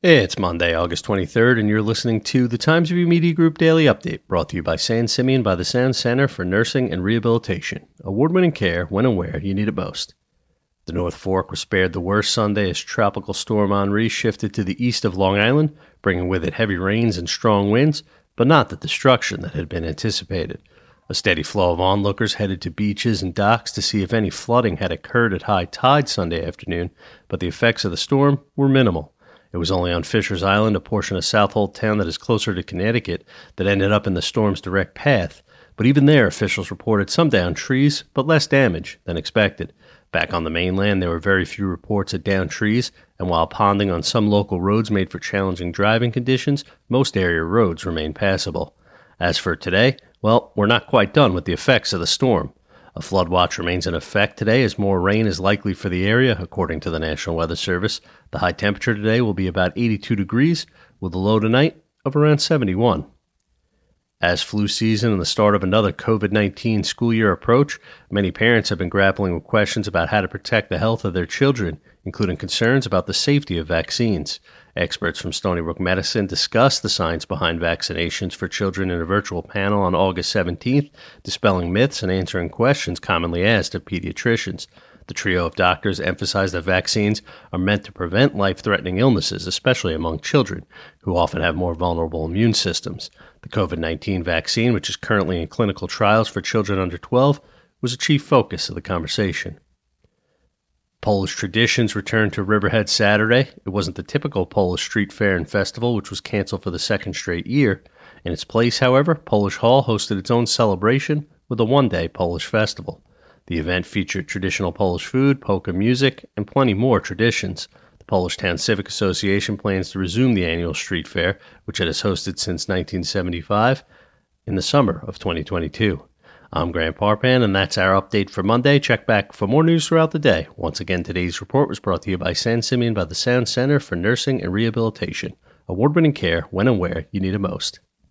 It's Monday, August 23rd, and you're listening to the Times Review Media Group Daily Update, brought to you by San Simeon by the Sound Center for Nursing and Rehabilitation. Award winning care when and where you need it most. The North Fork was spared the worst Sunday as Tropical Storm Henri shifted to the east of Long Island, bringing with it heavy rains and strong winds, but not the destruction that had been anticipated. A steady flow of onlookers headed to beaches and docks to see if any flooding had occurred at high tide Sunday afternoon, but the effects of the storm were minimal. It was only on Fisher's Island, a portion of Southold Town that is closer to Connecticut, that ended up in the storm's direct path. But even there, officials reported some downed trees, but less damage than expected. Back on the mainland, there were very few reports of downed trees, and while ponding on some local roads made for challenging driving conditions, most area roads remain passable. As for today, well, we're not quite done with the effects of the storm. A flood watch remains in effect today as more rain is likely for the area, according to the National Weather Service. The high temperature today will be about 82 degrees, with a low tonight of around 71. As flu season and the start of another COVID 19 school year approach, many parents have been grappling with questions about how to protect the health of their children, including concerns about the safety of vaccines. Experts from Stony Brook Medicine discussed the science behind vaccinations for children in a virtual panel on August 17th, dispelling myths and answering questions commonly asked of pediatricians. The trio of doctors emphasized that vaccines are meant to prevent life threatening illnesses, especially among children, who often have more vulnerable immune systems. The COVID 19 vaccine, which is currently in clinical trials for children under 12, was a chief focus of the conversation. Polish traditions returned to Riverhead Saturday. It wasn't the typical Polish street fair and festival, which was canceled for the second straight year. In its place, however, Polish Hall hosted its own celebration with a one day Polish festival. The event featured traditional Polish food, polka music, and plenty more traditions. The Polish Town Civic Association plans to resume the annual street fair, which it has hosted since 1975, in the summer of 2022. I'm Grant Parpan, and that's our update for Monday. Check back for more news throughout the day. Once again, today's report was brought to you by San Simeon by the Sound Center for Nursing and Rehabilitation. Award winning care when and where you need it most.